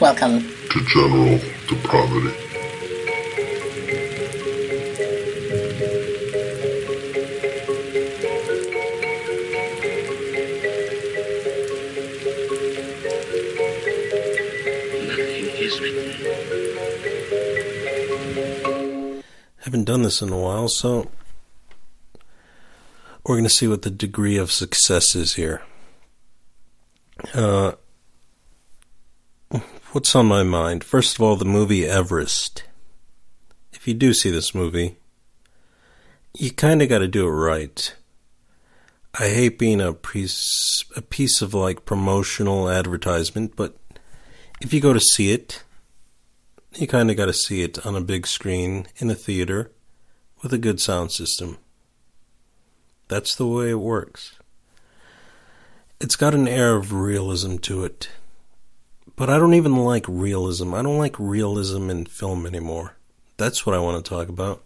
Welcome to General Depravity. Nothing is written. Haven't done this in a while, so we're going to see what the degree of success is here. Uh, what's on my mind? First of all, the movie Everest. If you do see this movie, you kind of got to do it right. I hate being a piece, a piece of like promotional advertisement, but if you go to see it, you kind of got to see it on a big screen in a theater with a good sound system. That's the way it works. It's got an air of realism to it. But I don't even like realism. I don't like realism in film anymore. That's what I want to talk about.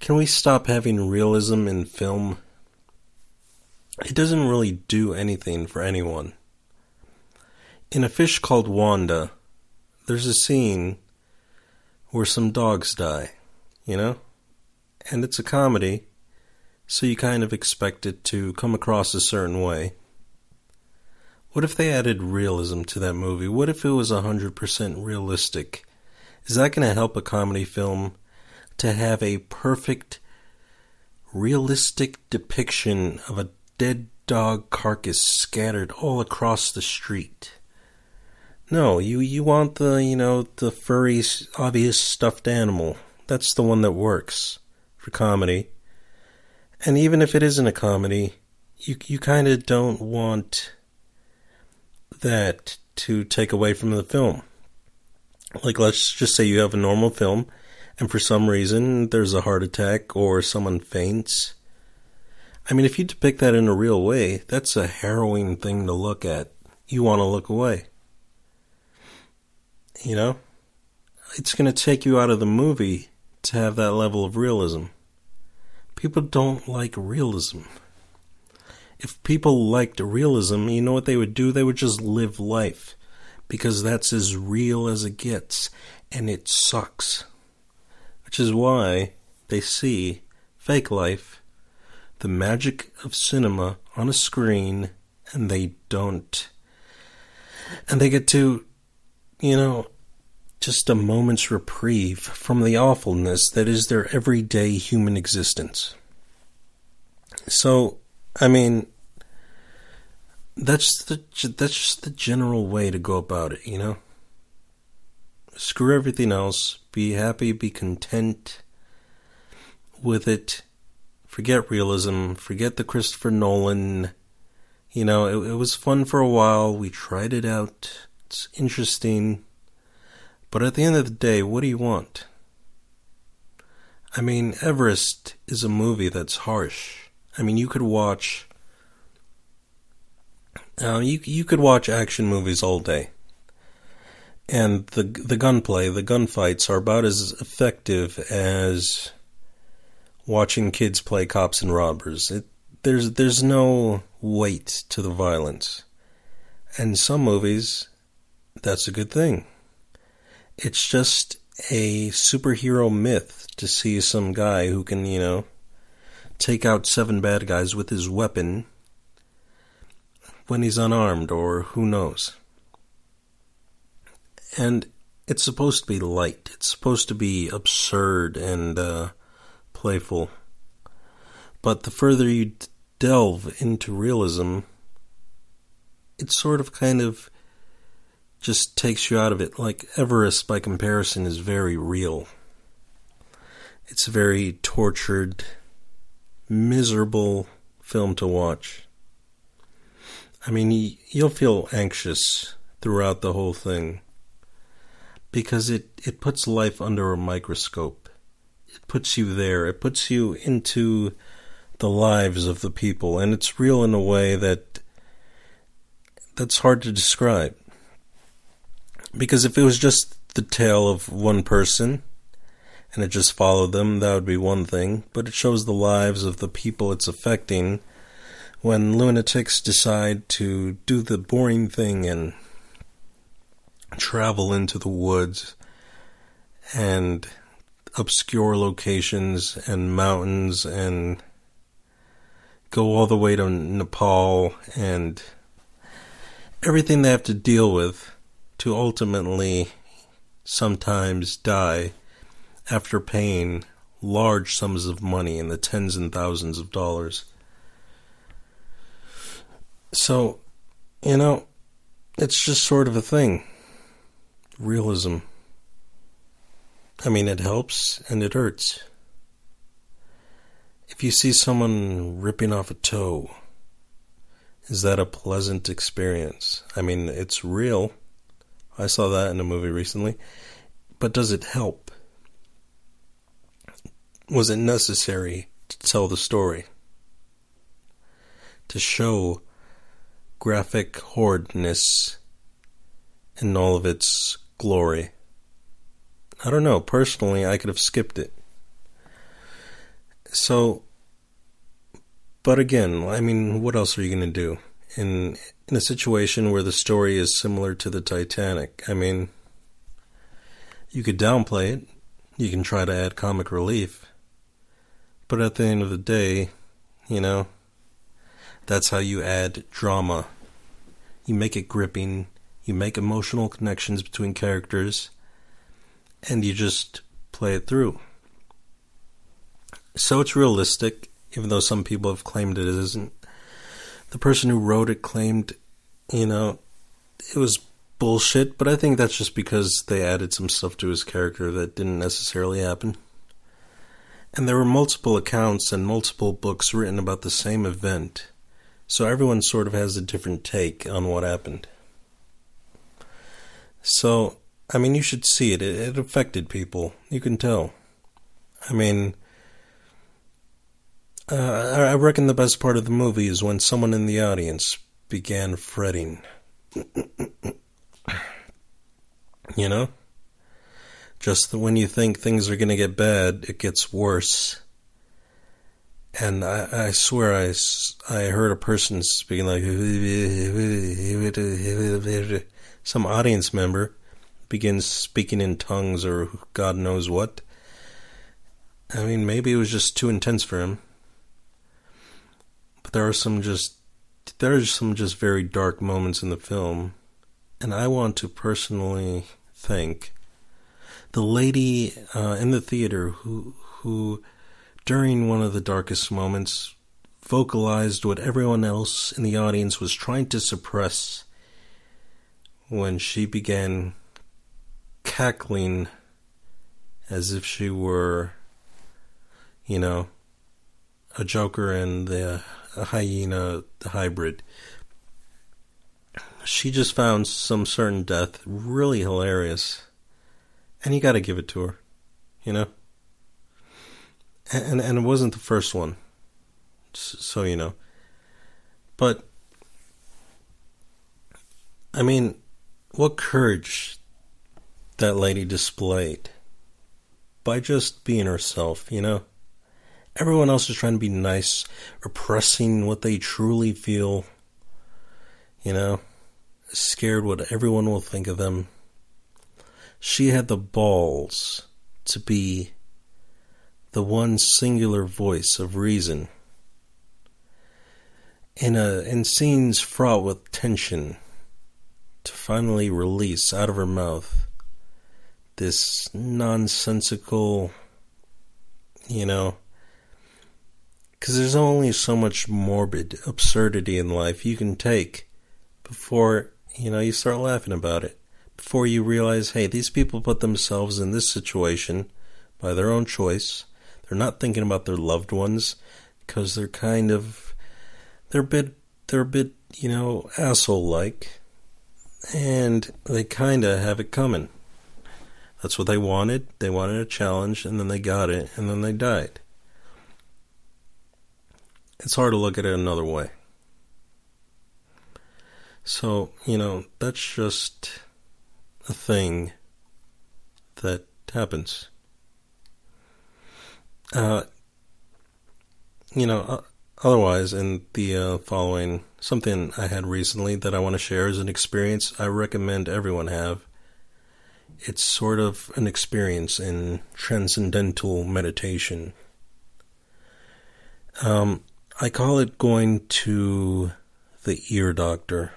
Can we stop having realism in film? It doesn't really do anything for anyone. In A Fish Called Wanda, there's a scene where some dogs die, you know? And it's a comedy, so you kind of expect it to come across a certain way. What if they added realism to that movie? What if it was 100% realistic? Is that going to help a comedy film to have a perfect, realistic depiction of a dead dog carcass scattered all across the street? No, you you want the you know the furry obvious stuffed animal. That's the one that works for comedy. And even if it isn't a comedy, you you kind of don't want that to take away from the film. Like let's just say you have a normal film and for some reason there's a heart attack or someone faints. I mean if you depict that in a real way, that's a harrowing thing to look at. You want to look away. You know? It's going to take you out of the movie to have that level of realism. People don't like realism. If people liked realism, you know what they would do? They would just live life. Because that's as real as it gets. And it sucks. Which is why they see fake life, the magic of cinema on a screen, and they don't. And they get to you know, just a moment's reprieve from the awfulness that is their everyday human existence. So, I mean, that's the that's just the general way to go about it, you know. Screw everything else. Be happy. Be content with it. Forget realism. Forget the Christopher Nolan. You know, it, it was fun for a while. We tried it out. It's interesting. But at the end of the day, what do you want? I mean, Everest is a movie that's harsh. I mean, you could watch. Uh, you you could watch action movies all day, and the the gunplay, the gunfights are about as effective as watching kids play cops and robbers. It, there's there's no weight to the violence, and some movies that's a good thing. It's just a superhero myth to see some guy who can, you know, take out seven bad guys with his weapon when he's unarmed, or who knows. And it's supposed to be light. It's supposed to be absurd and uh, playful. But the further you delve into realism, it sort of kind of just takes you out of it. Like Everest, by comparison, is very real. It's very tortured, miserable film to watch. I mean, you'll feel anxious throughout the whole thing because it, it puts life under a microscope. It puts you there. It puts you into the lives of the people, and it's real in a way that that's hard to describe. Because if it was just the tale of one person and it just followed them, that would be one thing. But it shows the lives of the people it's affecting when lunatics decide to do the boring thing and travel into the woods and obscure locations and mountains and go all the way to Nepal and everything they have to deal with to ultimately sometimes die after paying large sums of money in the tens and thousands of dollars. So, you know, it's just sort of a thing. Realism. I mean, it helps and it hurts. If you see someone ripping off a toe, is that a pleasant experience? I mean, it's real. I saw that in a movie recently. But does it help? Was it necessary to tell the story? To show graphic horridness in all of its glory? I don't know. Personally, I could have skipped it. So, but again, I mean, what else are you going to do in in a situation where the story is similar to the Titanic? I mean, you could downplay it. You can try to add comic relief. But at the end of the day, you know, that's how you add drama. You make it gripping, you make emotional connections between characters, and you just play it through. So it's realistic, even though some people have claimed it isn't. The person who wrote it claimed, you know, it was bullshit, but I think that's just because they added some stuff to his character that didn't necessarily happen. And there were multiple accounts and multiple books written about the same event, so everyone sort of has a different take on what happened. So, I mean, you should see it. It, it affected people. You can tell. I mean, uh, I reckon the best part of the movie is when someone in the audience began fretting. you know? Just when you think things are going to get bad, it gets worse. And I, I swear I, I heard a person speaking like some audience member begins speaking in tongues or God knows what. I mean, maybe it was just too intense for him. But there are some just there are some just very dark moments in the film, and I want to personally thank the lady uh, in the theater who who during one of the darkest moments vocalized what everyone else in the audience was trying to suppress when she began cackling as if she were you know a joker and the a hyena hybrid. She just found some certain death really hilarious and you got to give it to her, you know. And and it wasn't the first one, so you know. But I mean, what courage that lady displayed by just being herself, you know. Everyone else is trying to be nice, repressing what they truly feel, you know, scared what everyone will think of them she had the balls to be the one singular voice of reason. In a in scenes fraught with tension, to finally release out of her mouth this nonsensical, you know, because there's only so much morbid absurdity in life you can take before you know you start laughing about it before you realize, hey, these people put themselves in this situation by their own choice. They're not thinking about their loved ones because they're kind of they're a bit they're a bit, you know, asshole like. And they kind of have it coming. That's what they wanted. They wanted a challenge and then they got it and then they died. It's hard to look at it another way. So, you know, that's just a thing that happens. Uh, you know, otherwise, in the uh, following, something I had recently that I want to share is an experience I recommend everyone have. it's sort of an experience in transcendental meditation. Um, I call it going to the ear doctor.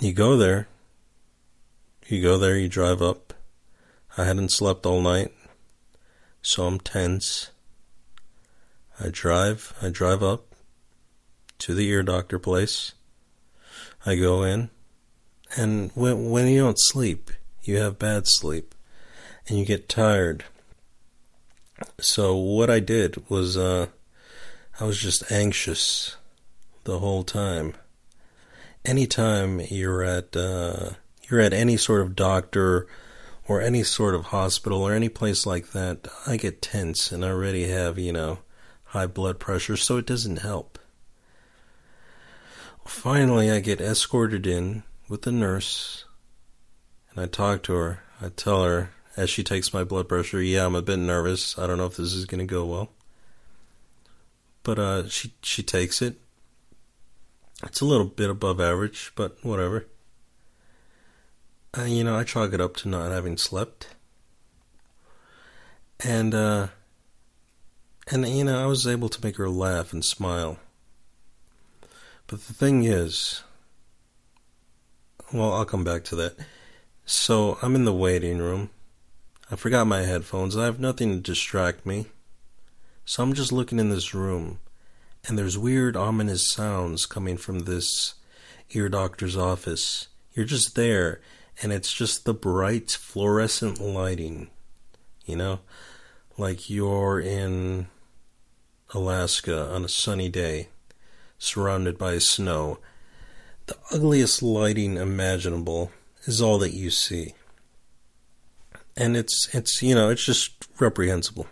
You go there. You go there, you drive up. I hadn't slept all night, so I'm tense. I drive, I drive up to the ear doctor place. I go in, and when when you don't sleep, you have bad sleep, and you get tired. So what I did was, uh, I was just anxious the whole time. Anytime you're at uh, you're at any sort of doctor or any sort of hospital or any place like that, I get tense and I already have you know high blood pressure, so it doesn't help. Finally, I get escorted in with the nurse, and I talk to her. I tell her as she takes my blood pressure, "Yeah, I'm a bit nervous. I don't know if this is going to go well." But uh, she she takes it. It's a little bit above average, but whatever. Uh, you know, I chalk it up to not having slept, and uh, and you know, I was able to make her laugh and smile. But the thing is, well, I'll come back to that. So I'm in the waiting room. I forgot my headphones. I have nothing to distract me. So I'm just looking in this room, and there's weird, ominous sounds coming from this ear doctor's office. You're just there, and it's just the bright fluorescent lighting. You know? Like you're in Alaska on a sunny day surrounded by snow. The ugliest lighting imaginable is all that you see. And it's it's you know, it's just reprehensible.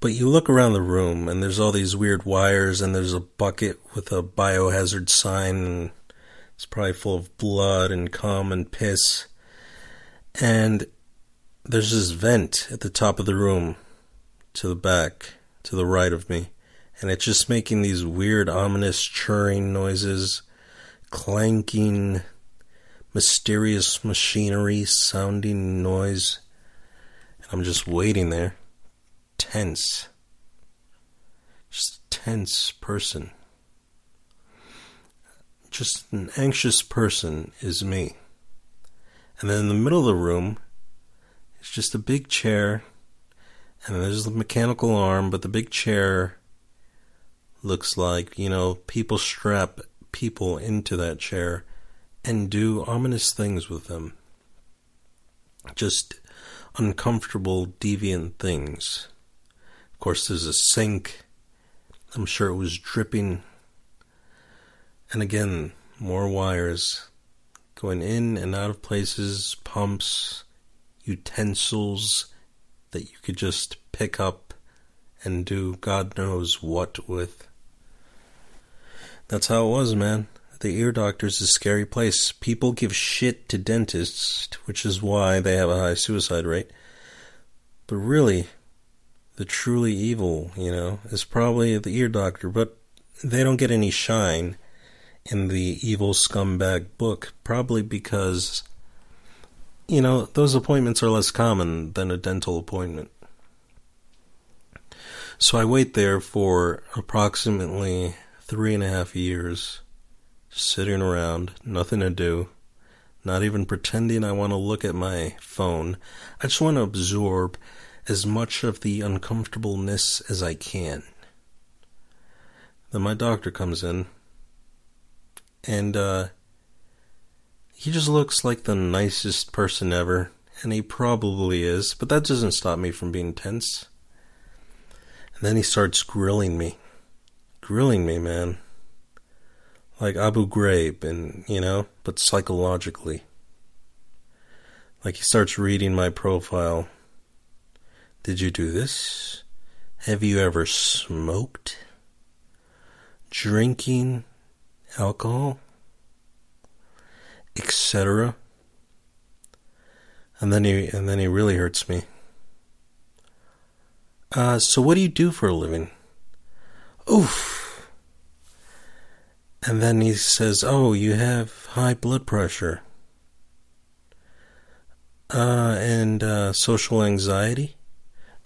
But you look around the room and there's all these weird wires and there's a bucket with a biohazard sign and it's probably full of blood and cum and piss. And there's this vent at the top of the room to the back, to the right of me and it's just making these weird, ominous churring noises, clanking, mysterious machinery sounding noise. And I'm just waiting there, tense. Just tense person. Just an anxious person is me. And then in the middle of the room, it's just a big chair, and there's the mechanical arm, but the big chair looks like, you know, people strap people into that chair and do ominous things with them. Just uncomfortable, deviant things. Of course, there's a sink. I'm sure it was dripping. And again, more wires going in and out of places, pumps, utensils that you could just pick up and do God knows what with. That's how it was, man. The ear doctor's a scary place. People give shit to dentists, which is why they have a high suicide rate. But really, the truly evil, you know, is probably the ear doctor, but they don't get any shine in the evil scumbag book, probably because, you know, those appointments are less common than a dental appointment. So I wait there for approximately three and a half years sitting around, nothing to do, not even pretending I want to look at my phone. I just want to absorb as much of the uncomfortableness as I can. Then my doctor comes in, and uh, he just looks like the nicest person ever, and he probably is, but that doesn't stop me from being tense. And then he starts grilling me grilling me, man. Like Abu Ghraib, and you know, but psychologically. Like he starts reading my profile. Did you do this? Have you ever smoked? Drinking alcohol? Etc. And then he and then he really hurts me. Uh, so what do you do for a living? Oof. And then he says, Oh, you have high blood pressure. uh, and uh, social anxiety.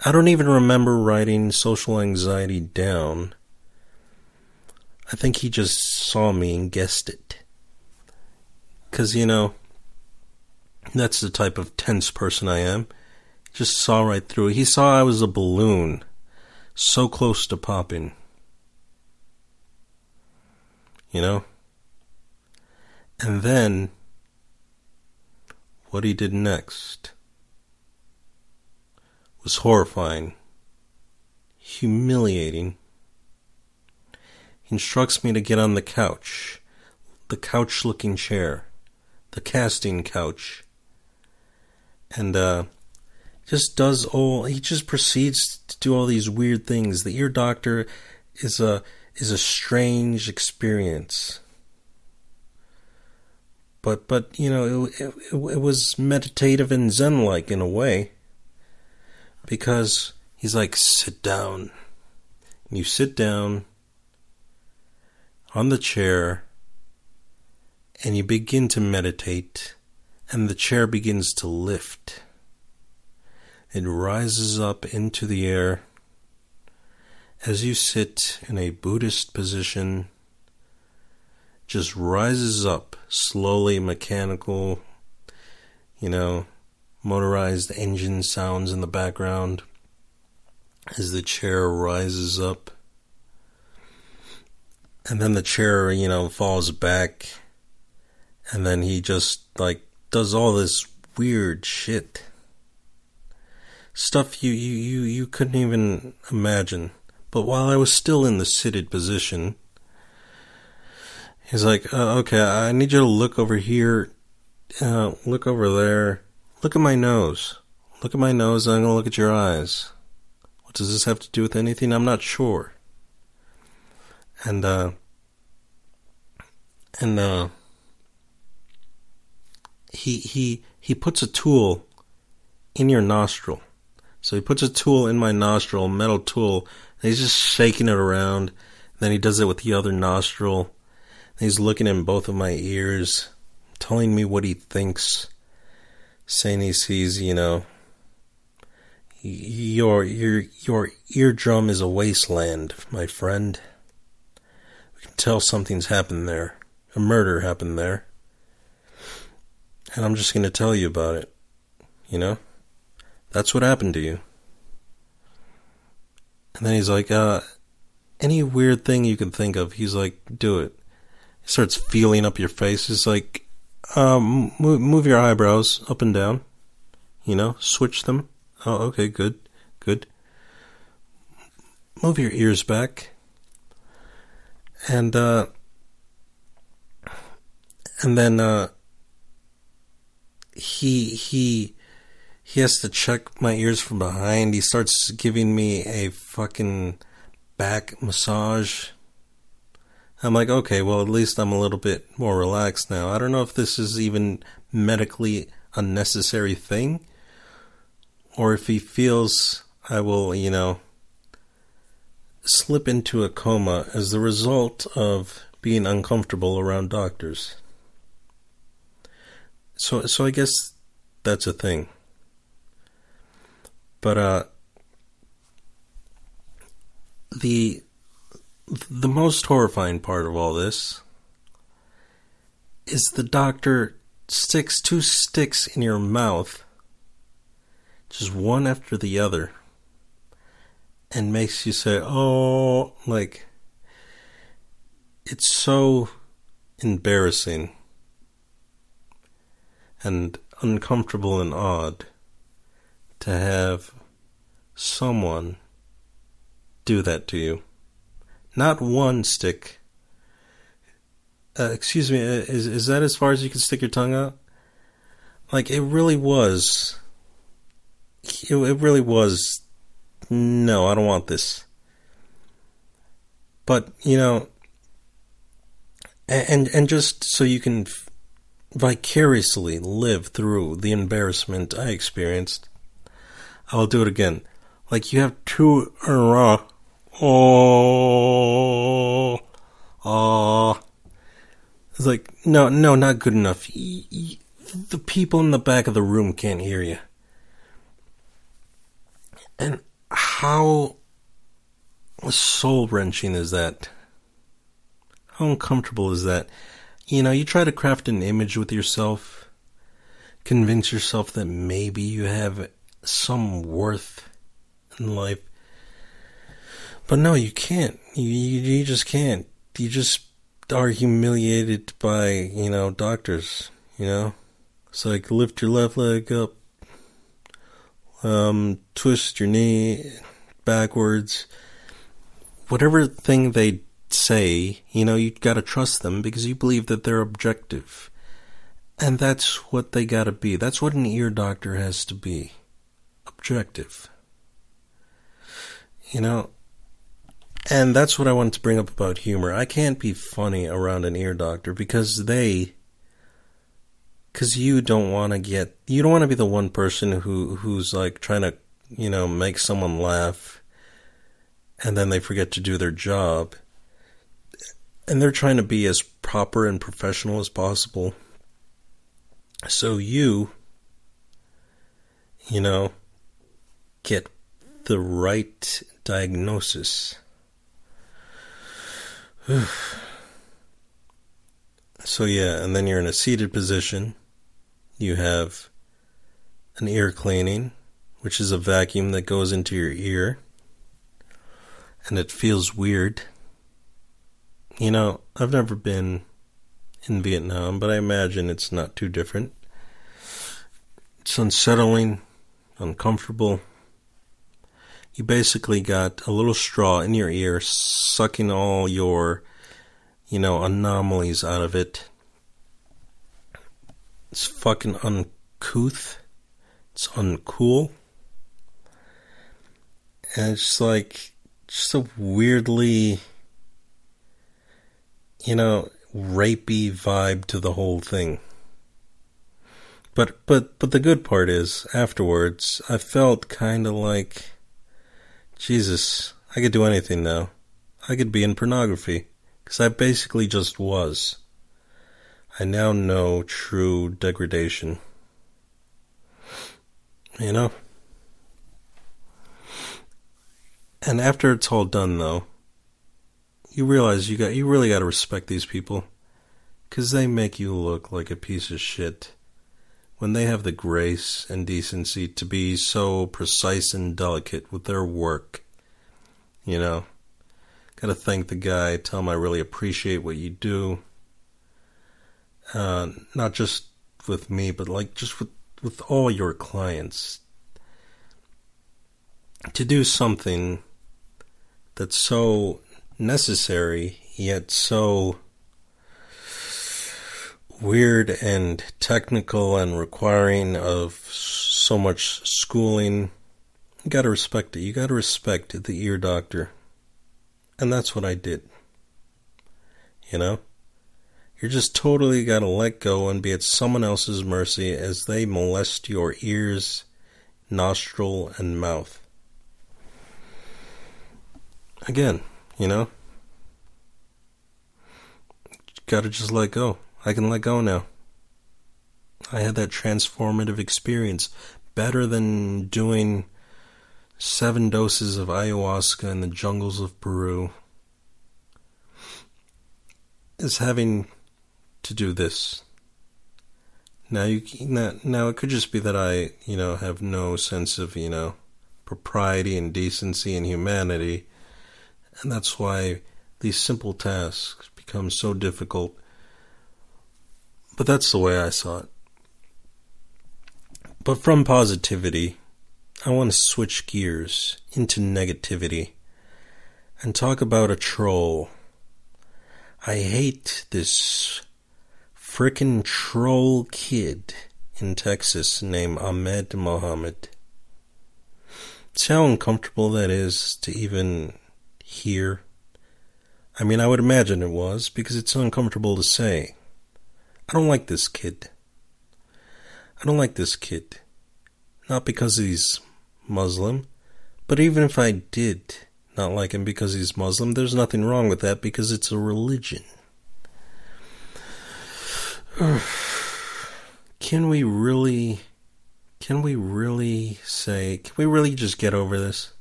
I don't even remember writing social anxiety down. I think he just saw me and guessed it. Because, you know, that's the type of tense person I am. Just saw right through it. He saw I was a balloon, so close to popping. You know? And then, what he did next was horrifying, humiliating. Instructs me to get on the couch, the couch looking chair, the casting couch, and uh, just does all. He just proceeds to do all these weird things. The ear doctor is a is a strange experience. But but you know it, it, it was meditative and zen like in a way because he's like, sit down. And you sit down on the chair and you begin to meditate, and the chair begins to lift. It rises up into the air as you sit in a Buddhist position, just rises up slowly, mechanical, you know, motorized engine sounds in the background as the chair rises up. And then the chair, you know, falls back. And then he just, like, does all this weird shit. Stuff you, you, you, you couldn't even imagine. But while I was still in the seated position, he's like, uh, okay, I need you to look over here, uh, look over there, Look at my nose. Look at my nose, I'm going to look at your eyes. What does this have to do with anything? I'm not sure. And, uh, and, uh, he, he, he puts a tool in your nostril. So he puts a tool in my nostril, metal tool, and he's just shaking it around. Then he does it with the other nostril. he's looking in both of my ears, telling me what he thinks saying he sees, you know, your your your eardrum is a wasteland, my friend. Can tell something's happened there. A murder happened there. And I'm just going to tell you about it. You know? That's what happened to you. And then he's like, uh, any weird thing you can think of, he's like, do it. He starts feeling up your face. He's like, um, move, move your eyebrows up and down. You know, switch them. Oh, okay, good, good. Move your ears back. And, uh, and then, uh, he, he, he has to check my ears from behind. He starts giving me a fucking back massage I'm like, okay, well, at least I'm a little bit more relaxed now. I don't know if this is even medically a necessary thing, or if he feels I will, you know, slip into a coma as the result of being uncomfortable around doctors. So, so I guess that's a thing. But uh, the the most horrifying part of all this is the doctor sticks two sticks in your mouth, just one after the other, and makes you say, oh, like, it's so embarrassing and uncomfortable and odd to have someone do that to you not one stick. Uh, excuse me, uh, is is that as far as you can stick your tongue out? Like it really was. It, it really was. No, I don't want this. But you know, and and just so you can vicariously live through the embarrassment I experienced, I'll do it again. Like you have two uh, oh, oh. It's like, no, no, not good enough. the people in the back of the room can't hear you. And how soul wrenching is that? How uncomfortable is that? You know, you try to craft an image with yourself, convince yourself that maybe you have some worth in life. But no, you can't. You, you, you just can't. You just are humiliated by, you know, doctors, you know? It's like lift your left leg up, um, twist your knee backwards. Whatever thing they say, you know, you gotta trust them because you believe that they're objective. And that's what they gotta be. That's what an ear doctor has to be. Objective. You know, and that's what I wanted to bring up about humor. I can't be funny around an ear doctor because they because you don't want to get you don't want to be the one person who who's like trying to you know make someone laugh and then they forget to do their job. And they're trying to be as proper and professional as possible. So you you know get the right diagnosis. So yeah and then you're in a seated position you have an ear cleaning, which is a vacuum that goes into your ear, and it feels weird. You know, I've never been in Vietnam, but I imagine it's not too different. It's unsettling, uncomfortable. You basically got a little straw in your ear, sucking all your, you know, anomalies out of it it's fucking uncouth. It's uncool. And it's like just a weirdly you know, rapey vibe to the whole thing. But but but the good part is afterwards I felt kind of like Jesus, I could do anything now. I could be in pornography cuz I basically just was. I now know true degradation. You know? And after it's all done though, you realize you got you really got to respect these people cuz they make you look like a piece of shit when they have the grace and decency to be so precise and delicate with their work. You know, got to thank the guy, tell him I really appreciate what you do uh, not just with me, but like just with with all your clients, to do something that's so necessary yet so weird and technical and requiring of so much schooling. You gotta respect it. You gotta respect the ear doctor. And that's what I did. You know? You're just totally got to let go and be at someone else's mercy as they molest your ears, nostril, and mouth. Again, you know? Gotta just let go. I can let go now. I had that transformative experience. Better than doing seven doses of ayahuasca in the jungles of Peru. Is having to do this. Now you now, now it could just be that I, you know, have no sense of, you know, propriety and decency and humanity, and that's why these simple tasks become so difficult. But that's the way I saw it. But from positivity, I want to switch gears into negativity and talk about a troll. I hate this frickin' troll kid in Texas named Ahmed Mohammed. See how uncomfortable that is to even hear. I mean, I would imagine it was because it's uncomfortable to say. I don't like this kid. I don't like this kid. Not because he's Muslim, but even if I did not like him because he's Muslim, there's nothing wrong with that because it's a religion. Can we really can we really say can we really just get over this?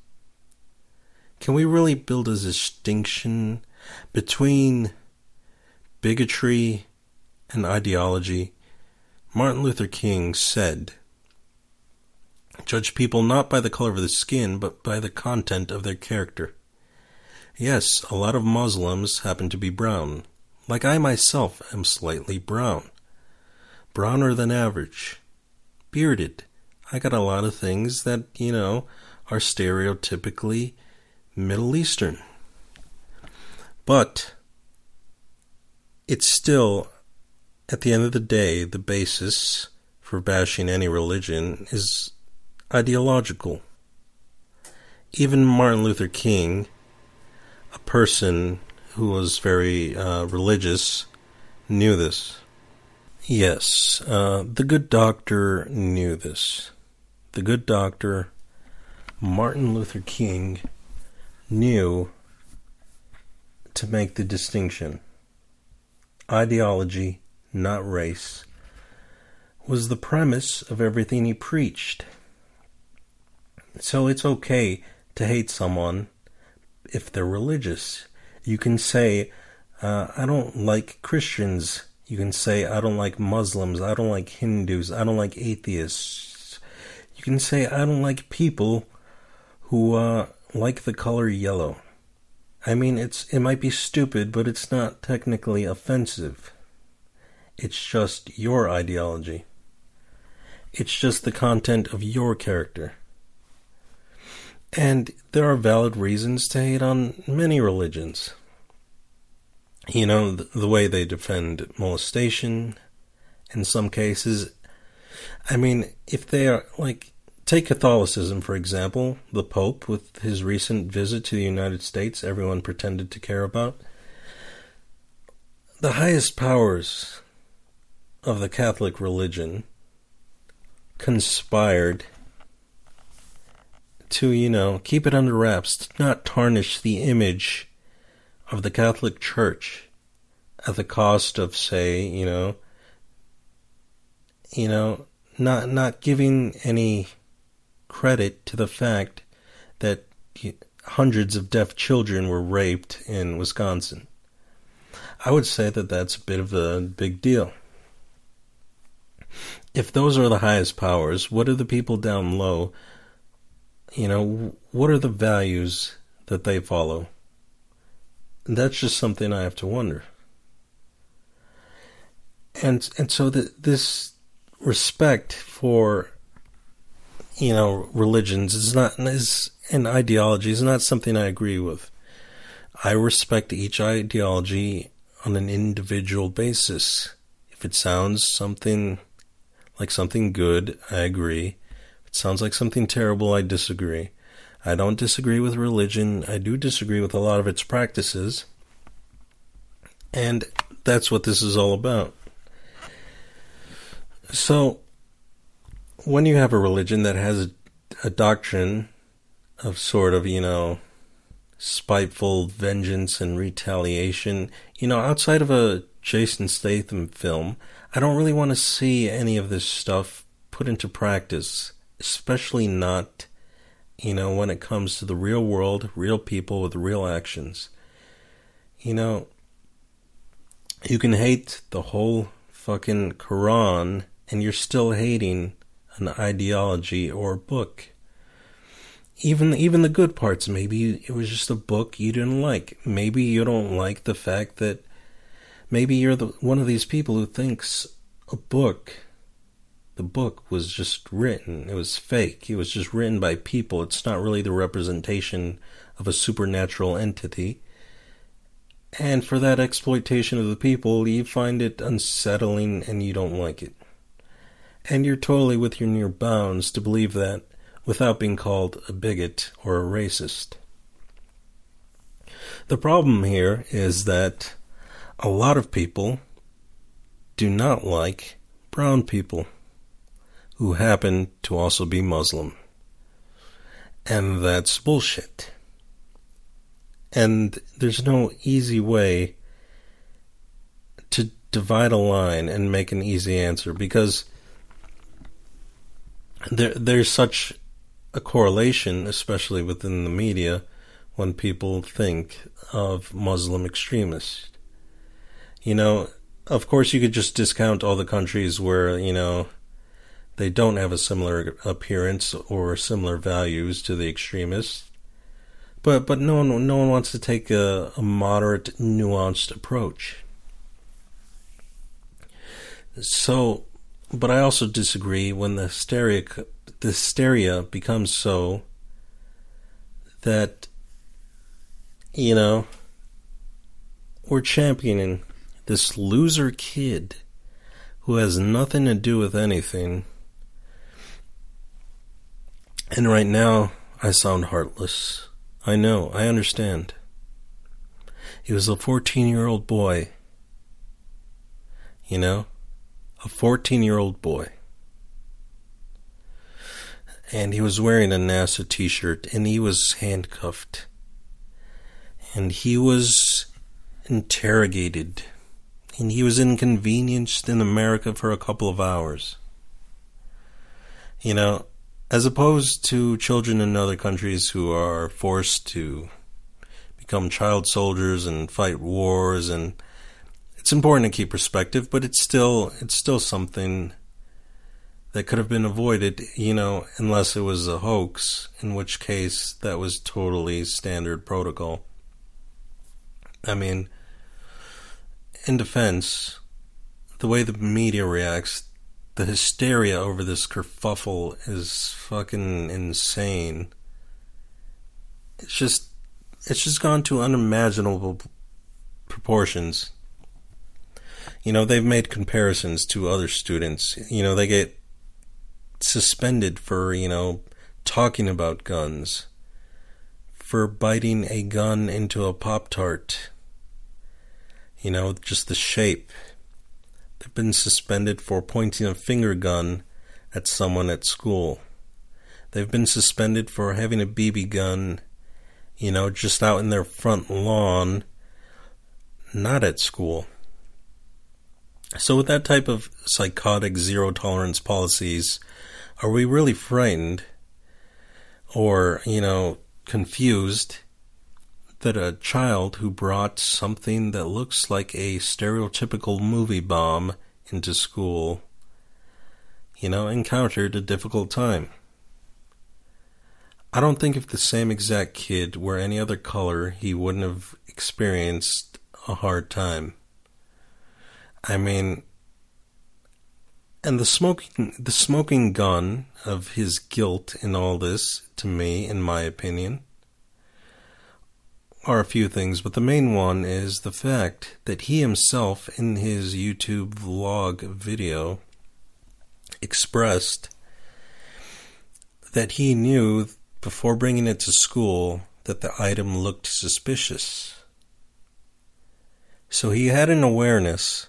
Can we really build a distinction between bigotry and ideology? Martin Luther King said, Judge people not by the color of the skin, but by the content of their character. Yes, a lot of Muslims happen to be brown, like I myself am slightly brown. Browner than average. Bearded. I got a lot of things that, you know, are stereotypically Middle Eastern. But it's still, at the end of the day, the basis for bashing any religion is ideological. Even Martin Luther King, a person who was very uh, religious, knew this. Yes, uh, the good doctor knew this. The good doctor, Martin Luther King, knew to make the distinction. Ideology, not race, was the premise of everything he preached. So it's okay to hate someone if they're religious. You can say, uh, I don't like Christians. You can say, I don't like Muslims. I don't like Hindus. I don't like atheists. You can say, I don't like people who uh, like the color yellow. I mean, it's it might be stupid, but it's not technically offensive. It's just your ideology. It's just the content of your character. And there are valid reasons to hate on many religions. You know, the, the way they defend molestation in some cases. I mean, if they are, like, take Catholicism, for example, the Pope, with his recent visit to the United States, everyone pretended to care about. The highest powers of the Catholic religion conspired to, you know, keep it under wraps, not tarnish the image of the Catholic Church at the cost of, say, you know, you know, not not giving any credit to the fact that hundreds of deaf children were raped in Wisconsin. I would say that that's a bit of a big deal. If those are the highest powers, what are the people down low you know, what are the values that they follow? That's just something I have to wonder. And and so that this respect for you know religions is not is an ideology is not something I agree with. I respect each ideology on an individual basis. If it sounds something like something good, I agree. It sounds like something terrible. I disagree. I don't disagree with religion. I do disagree with a lot of its practices. And that's what this is all about. So, when you have a religion that has a, a doctrine of sort of, you know, spiteful vengeance and retaliation, you know, outside of a Jason Statham film, I don't really want to see any of this stuff put into practice especially not, you know, when it comes to the real world, real people with real actions. You know, you can hate the whole fucking Quran and you're still hating an ideology or book. Even even the good parts, maybe it was just a book you didn't like. Maybe you don't like the fact that maybe you're the one of these people who thinks a book the book was just written. It was fake. It was just written by people. It's not really the representation of a supernatural entity. And for that exploitation of the people, you find it unsettling and you don't like it. And you're totally within your bounds to believe that without being called a bigot or a racist. The problem here is that a lot of people do not like brown people who happen to also be Muslim. And that's bullshit. And there's no easy way to divide a line and make an easy answer because there there's such a correlation, especially within the media, when people think of Muslim extremists. You know, of course, you could just discount all the countries where you know they don't have a similar appearance or similar values to the extremists. But but no one no one wants to take a, a moderate, nuanced approach. So, but I also disagree when the hysteria the hysteria becomes so that you know we're championing this loser kid who has nothing to do with anything. And right now, I sound heartless. I know, I understand. He was a 14 year old boy. You know? A 14 year old boy. And he was wearing a NASA t shirt and he was handcuffed. And he was interrogated. And he was inconvenienced in America for a couple of hours. You know, as opposed to children in other countries who are forced to become child soldiers and fight wars and it's important to keep perspective but it's still it's still something that could have been avoided you know unless it was a hoax in which case that was totally standard protocol. I mean in defense the way the media reacts the hysteria over this kerfuffle is fucking insane. It's just it's just gone to unimaginable proportions. You know, they've made comparisons to other students. You know, they get suspended for, you know, talking about guns, for biting a gun into a Pop Tart. You know, just the shape Been suspended for pointing a finger gun at someone at school. They've been suspended for having a BB gun, you know, just out in their front lawn, not at school. So, with that type of psychotic zero tolerance policies, are we really frightened or, you know, confused that a child who brought something that looks like a stereotypical movie bomb into school, you know, encountered a difficult time. I don't think if the same exact kid were any other color, he wouldn't have experienced a hard time. I mean, and the smoking the smoking gun of his guilt in all this to me in my opinion are a few things, but the main one is the fact that he himself, in his YouTube vlog video, expressed that he knew before bringing it to school that the item looked suspicious. So he had an awareness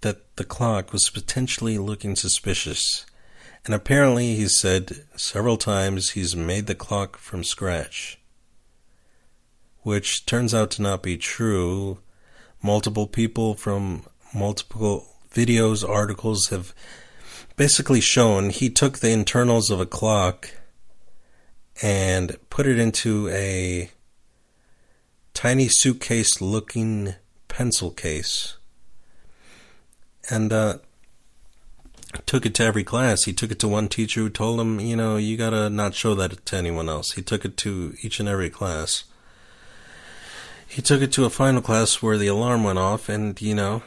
that the clock was potentially looking suspicious. And apparently, he said several times he's made the clock from scratch which turns out to not be true. Multiple people from multiple videos, articles have basically shown he took the internals of a clock and put it into a tiny suitcase looking pencil case and uh, took it to every class. He took it to one teacher who told him, you know, you gotta not show that to anyone else. He took it to each and every class. He took it to a final class where the alarm went off, and, you know,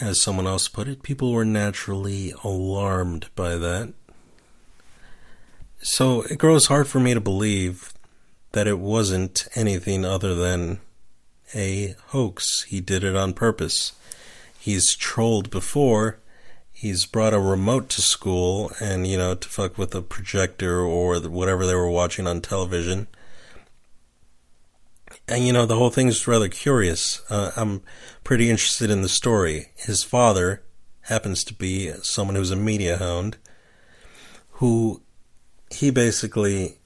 as someone else put it, people were naturally alarmed by that. So it grows hard for me to believe that it wasn't anything other than a hoax. He did it on purpose. He's trolled before. He's brought a remote to school and, you know, to fuck with a projector or whatever they were watching on television and you know the whole thing is rather curious. Uh, I'm pretty interested in the story. His father happens to be someone who's a media hound, who he basically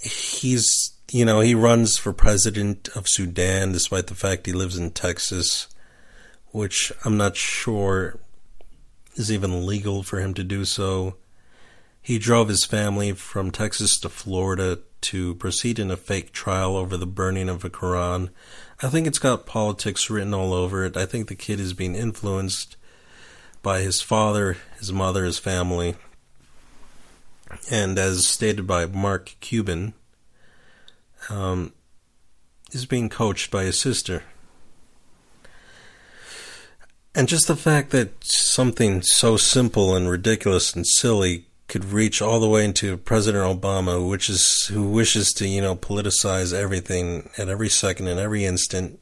he's you know he runs for president of Sudan despite the fact he lives in Texas, which I'm not sure is even legal for him to do so. He drove his family from Texas to Florida to proceed in a fake trial over the burning of a Quran. I think it's got politics written all over it. I think the kid is being influenced by his father, his mother, his family. And as stated by Mark Cuban, um, is being coached by his sister. And just the fact that something so simple and ridiculous and silly could reach all the way into President Obama, who wishes who wishes to you know politicize everything at every second and every instant,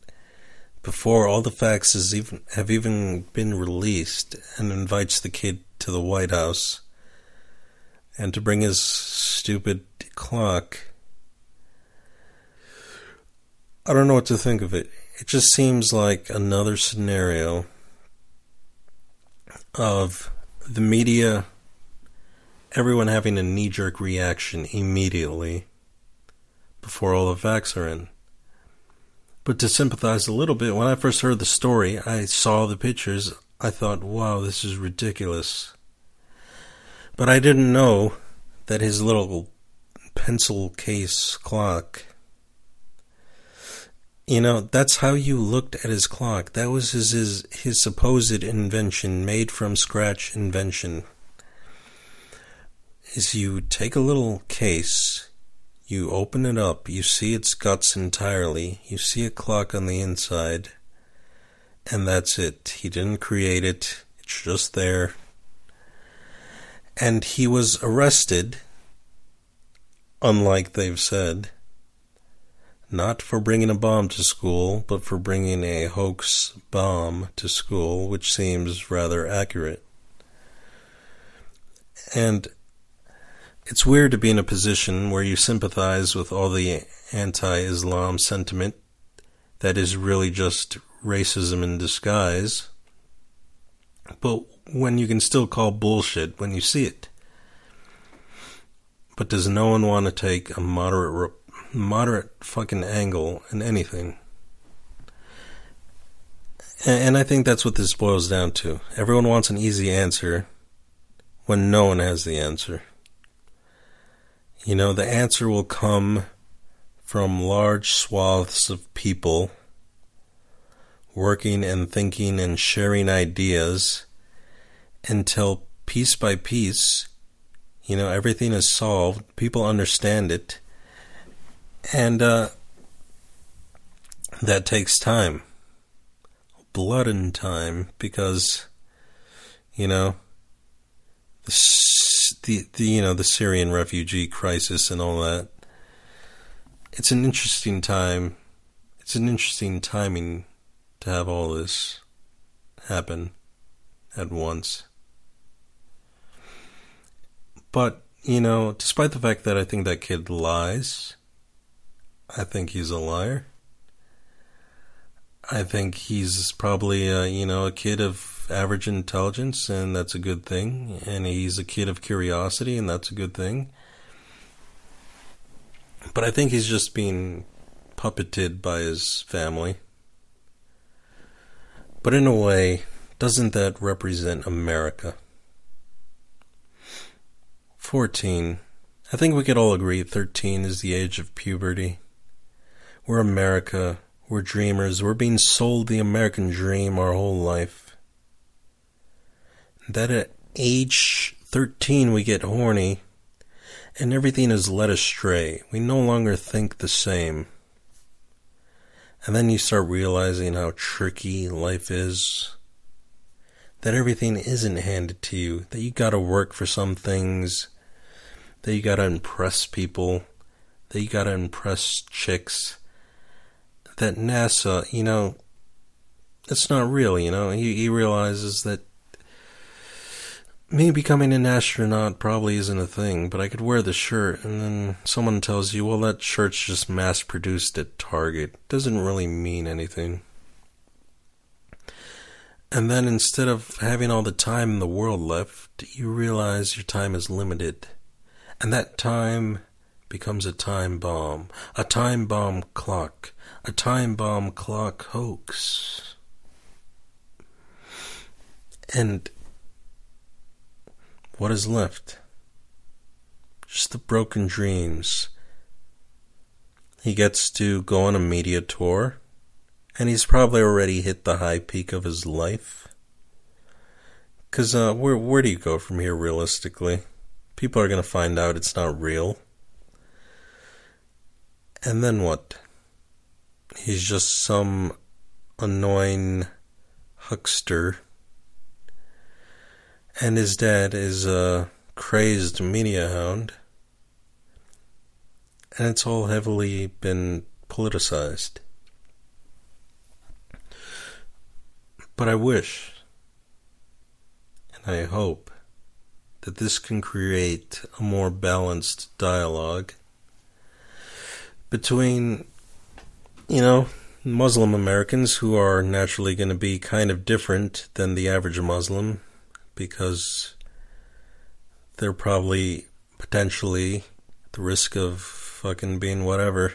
before all the facts has even have even been released, and invites the kid to the White House, and to bring his stupid clock. I don't know what to think of it. It just seems like another scenario of the media everyone having a knee jerk reaction immediately before all the facts are in. But to sympathize a little bit, when I first heard the story, I saw the pictures, I thought, wow, this is ridiculous. But I didn't know that his little pencil case clock, you know, that's how you looked at his clock. That was his, his, his supposed invention, made from scratch invention is you take a little case, you open it up, you see its guts entirely, you see a clock on the inside, and that's it. He didn't create it, it's just there. And he was arrested, unlike they've said, not for bringing a bomb to school, but for bringing a hoax bomb to school, which seems rather accurate. And it's weird to be in a position where you sympathize with all the anti Islam sentiment that is really just racism in disguise, but when you can still call bullshit when you see it. But does no one want to take a moderate, moderate fucking angle in anything? And I think that's what this boils down to. Everyone wants an easy answer when no one has the answer. You know, the answer will come from large swaths of people working and thinking and sharing ideas until piece by piece, you know, everything is solved, people understand it, and uh, that takes time. Blood and time, because, you know, the the, you know the Syrian refugee crisis and all that. It's an interesting time. It's an interesting timing to have all this happen at once. But, you know, despite the fact that I think that kid lies, I think he's a liar. I think he's probably, a, you know, a kid of average intelligence, and that's a good thing. And he's a kid of curiosity, and that's a good thing. But I think he's just being puppeted by his family. But in a way, doesn't that represent America? 14. I think we could all agree 13 is the age of puberty. We're America. We're dreamers. We're being sold the American dream our whole life that at age 13 we get horny and everything is led astray. We no longer think the same. And then you start realizing how tricky life is. That everything isn't handed to you. That you gotta work for some things. That you gotta impress people. That you gotta impress chicks. That NASA, you know, it's not real, you know. He, he realizes that me becoming an astronaut probably isn't a thing, but I could wear the shirt, and then someone tells you, well, that shirt's just mass produced at Target. Doesn't really mean anything. And then instead of having all the time in the world left, you realize your time is limited. And that time becomes a time bomb, a time bomb clock, a time bomb clock hoax. And what is left? Just the broken dreams. He gets to go on a media tour, and he's probably already hit the high peak of his life. Because uh, where, where do you go from here realistically? People are going to find out it's not real. And then what? He's just some annoying huckster. And his dad is a crazed media hound. And it's all heavily been politicized. But I wish, and I hope, that this can create a more balanced dialogue between, you know, Muslim Americans who are naturally going to be kind of different than the average Muslim because they're probably potentially the risk of fucking being whatever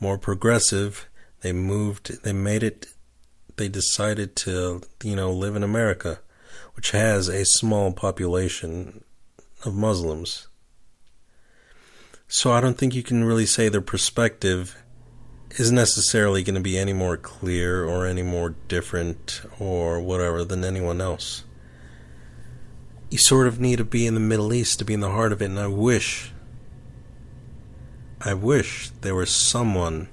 more progressive. They moved, they made it, they decided to, you know, live in America, which has a small population of Muslims. So I don't think you can really say their perspective is necessarily going to be any more clear or any more different or whatever than anyone else. You sort of need to be in the Middle East to be in the heart of it, and I wish, I wish there was someone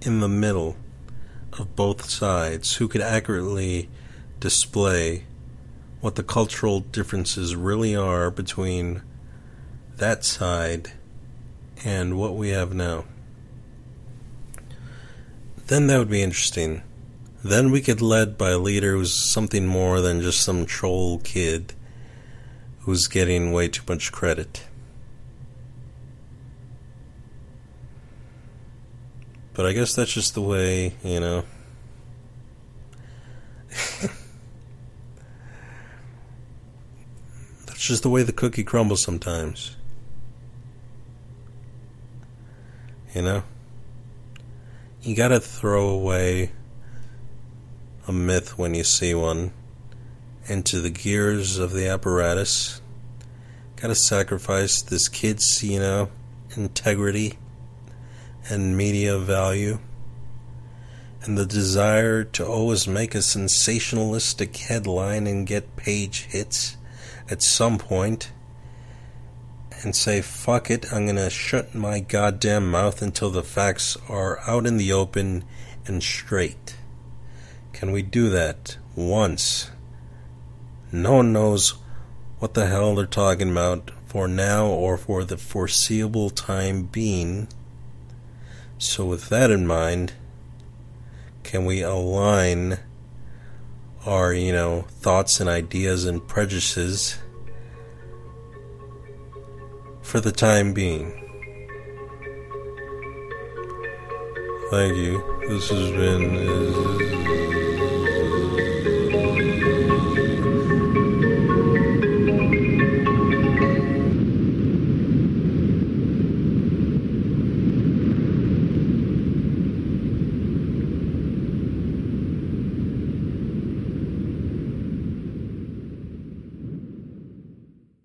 in the middle of both sides who could accurately display what the cultural differences really are between that side and what we have now. Then that would be interesting. Then we could led by a leader who's something more than just some troll kid who's getting way too much credit. But I guess that's just the way, you know. that's just the way the cookie crumbles sometimes. You know? You gotta throw away a myth when you see one into the gears of the apparatus. Gotta sacrifice this kid's, you know, integrity and media value and the desire to always make a sensationalistic headline and get page hits at some point and say, fuck it, I'm gonna shut my goddamn mouth until the facts are out in the open and straight. Can we do that once? No one knows what the hell they're talking about for now or for the foreseeable time being. So, with that in mind, can we align our, you know, thoughts and ideas and prejudices? For the time being. Thank you. This has been.